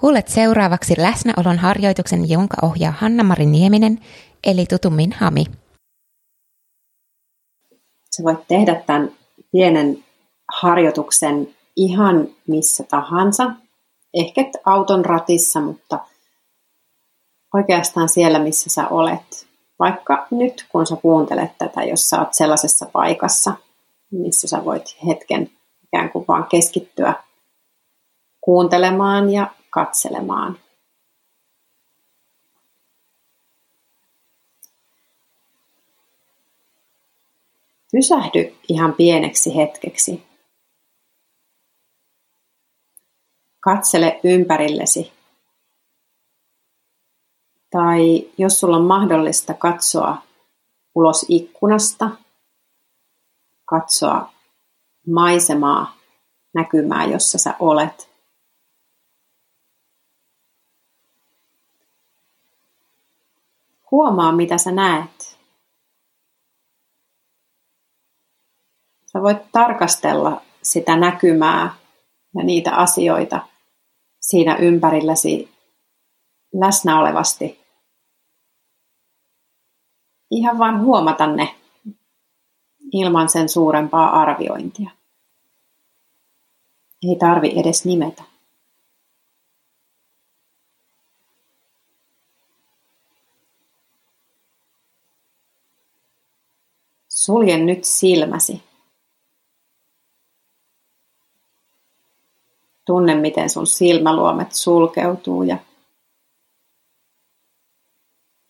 Kuulet seuraavaksi läsnäolon harjoituksen, jonka ohjaa Hanna-Mari Nieminen, eli tutummin Hami. Sä voit tehdä tämän pienen harjoituksen ihan missä tahansa. Ehkä auton ratissa, mutta oikeastaan siellä, missä sä olet. Vaikka nyt, kun sä kuuntelet tätä, jos sä oot sellaisessa paikassa, missä sä voit hetken ikään kuin vaan keskittyä kuuntelemaan ja katselemaan. Pysähdy ihan pieneksi hetkeksi. Katsele ympärillesi. Tai jos sulla on mahdollista katsoa ulos ikkunasta, katsoa maisemaa, näkymää, jossa sä olet. Huomaa, mitä sä näet. Sä voit tarkastella sitä näkymää ja niitä asioita siinä ympärilläsi läsnä olevasti. Ihan vain huomata ne ilman sen suurempaa arviointia. Ei tarvi edes nimetä. Sulje nyt silmäsi. Tunne, miten sun silmäluomet sulkeutuu ja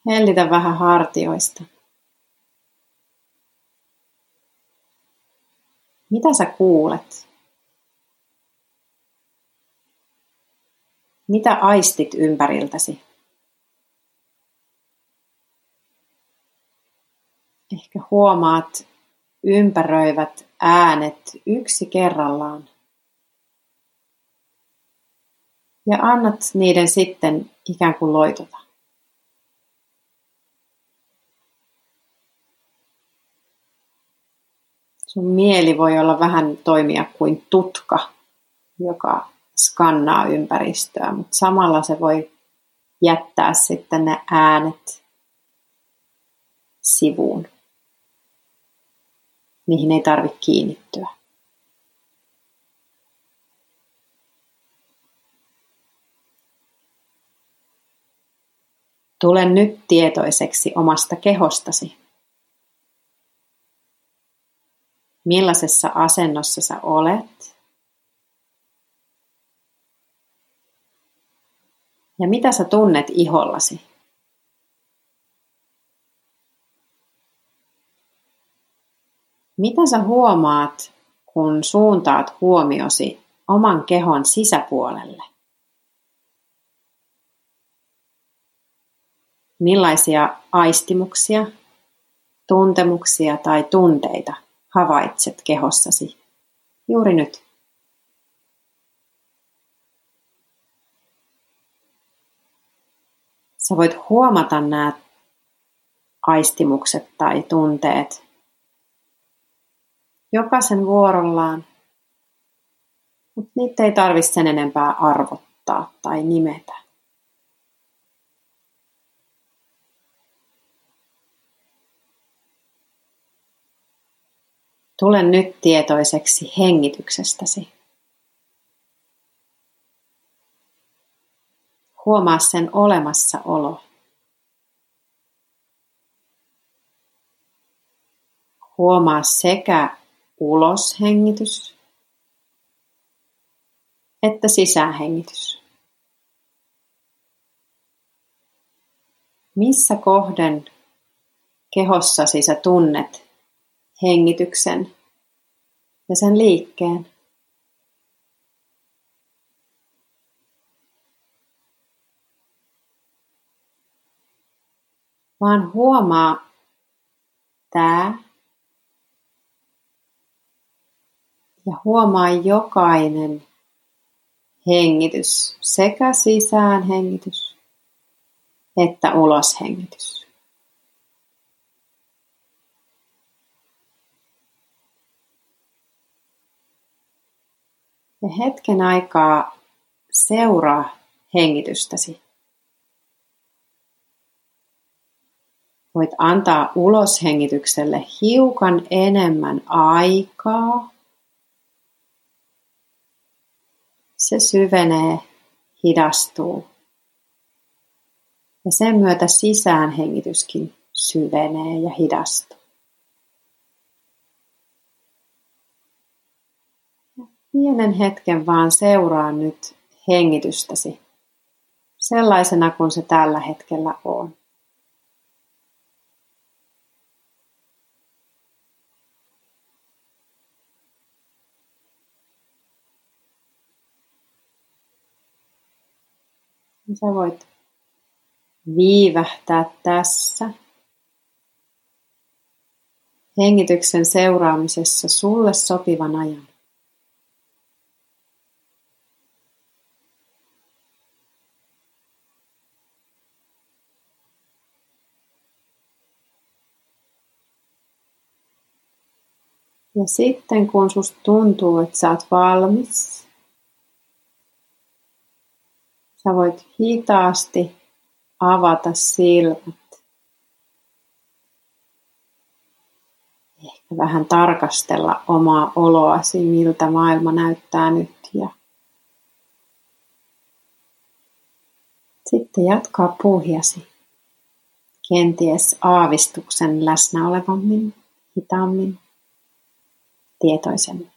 hellitä vähän hartioista. Mitä sä kuulet? Mitä aistit ympäriltäsi? Ehkä huomaat ympäröivät äänet yksi kerrallaan. Ja annat niiden sitten ikään kuin loitota. Sun mieli voi olla vähän toimia kuin tutka, joka skannaa ympäristöä, mutta samalla se voi jättää sitten ne äänet sivuun. Niihin ei tarvitse kiinnittyä. Tule nyt tietoiseksi omasta kehostasi. Millaisessa asennossa sä olet? Ja mitä sä tunnet ihollasi? Mitä sä huomaat, kun suuntaat huomiosi oman kehon sisäpuolelle? Millaisia aistimuksia, tuntemuksia tai tunteita havaitset kehossasi juuri nyt? Sä voit huomata nämä aistimukset tai tunteet jokaisen vuorollaan, mutta niitä ei tarvitse sen enempää arvottaa tai nimetä. Tule nyt tietoiseksi hengityksestäsi. Huomaa sen olemassaolo. Huomaa sekä uloshengitys että sisäänhengitys. Missä kohden kehossasi sä tunnet hengityksen ja sen liikkeen? vaan huomaa tämä ja huomaa jokainen hengitys, sekä sisään hengitys että ulos hengitys. Ja hetken aikaa seuraa hengitystäsi. Voit antaa uloshengitykselle hiukan enemmän aikaa. Se syvenee, hidastuu. Ja sen myötä sisäänhengityskin syvenee ja hidastuu. Pienen hetken vaan seuraa nyt hengitystäsi sellaisena kuin se tällä hetkellä on. Sä voit viivähtää tässä hengityksen seuraamisessa sulle sopivan ajan. Ja sitten kun susta tuntuu, että sä oot valmis, sä voit hitaasti avata silmät. Ehkä vähän tarkastella omaa oloasi, miltä maailma näyttää nyt. Ja sitten jatkaa puhjasi. Kenties aavistuksen läsnä olevammin, hitaammin tietoisemmin.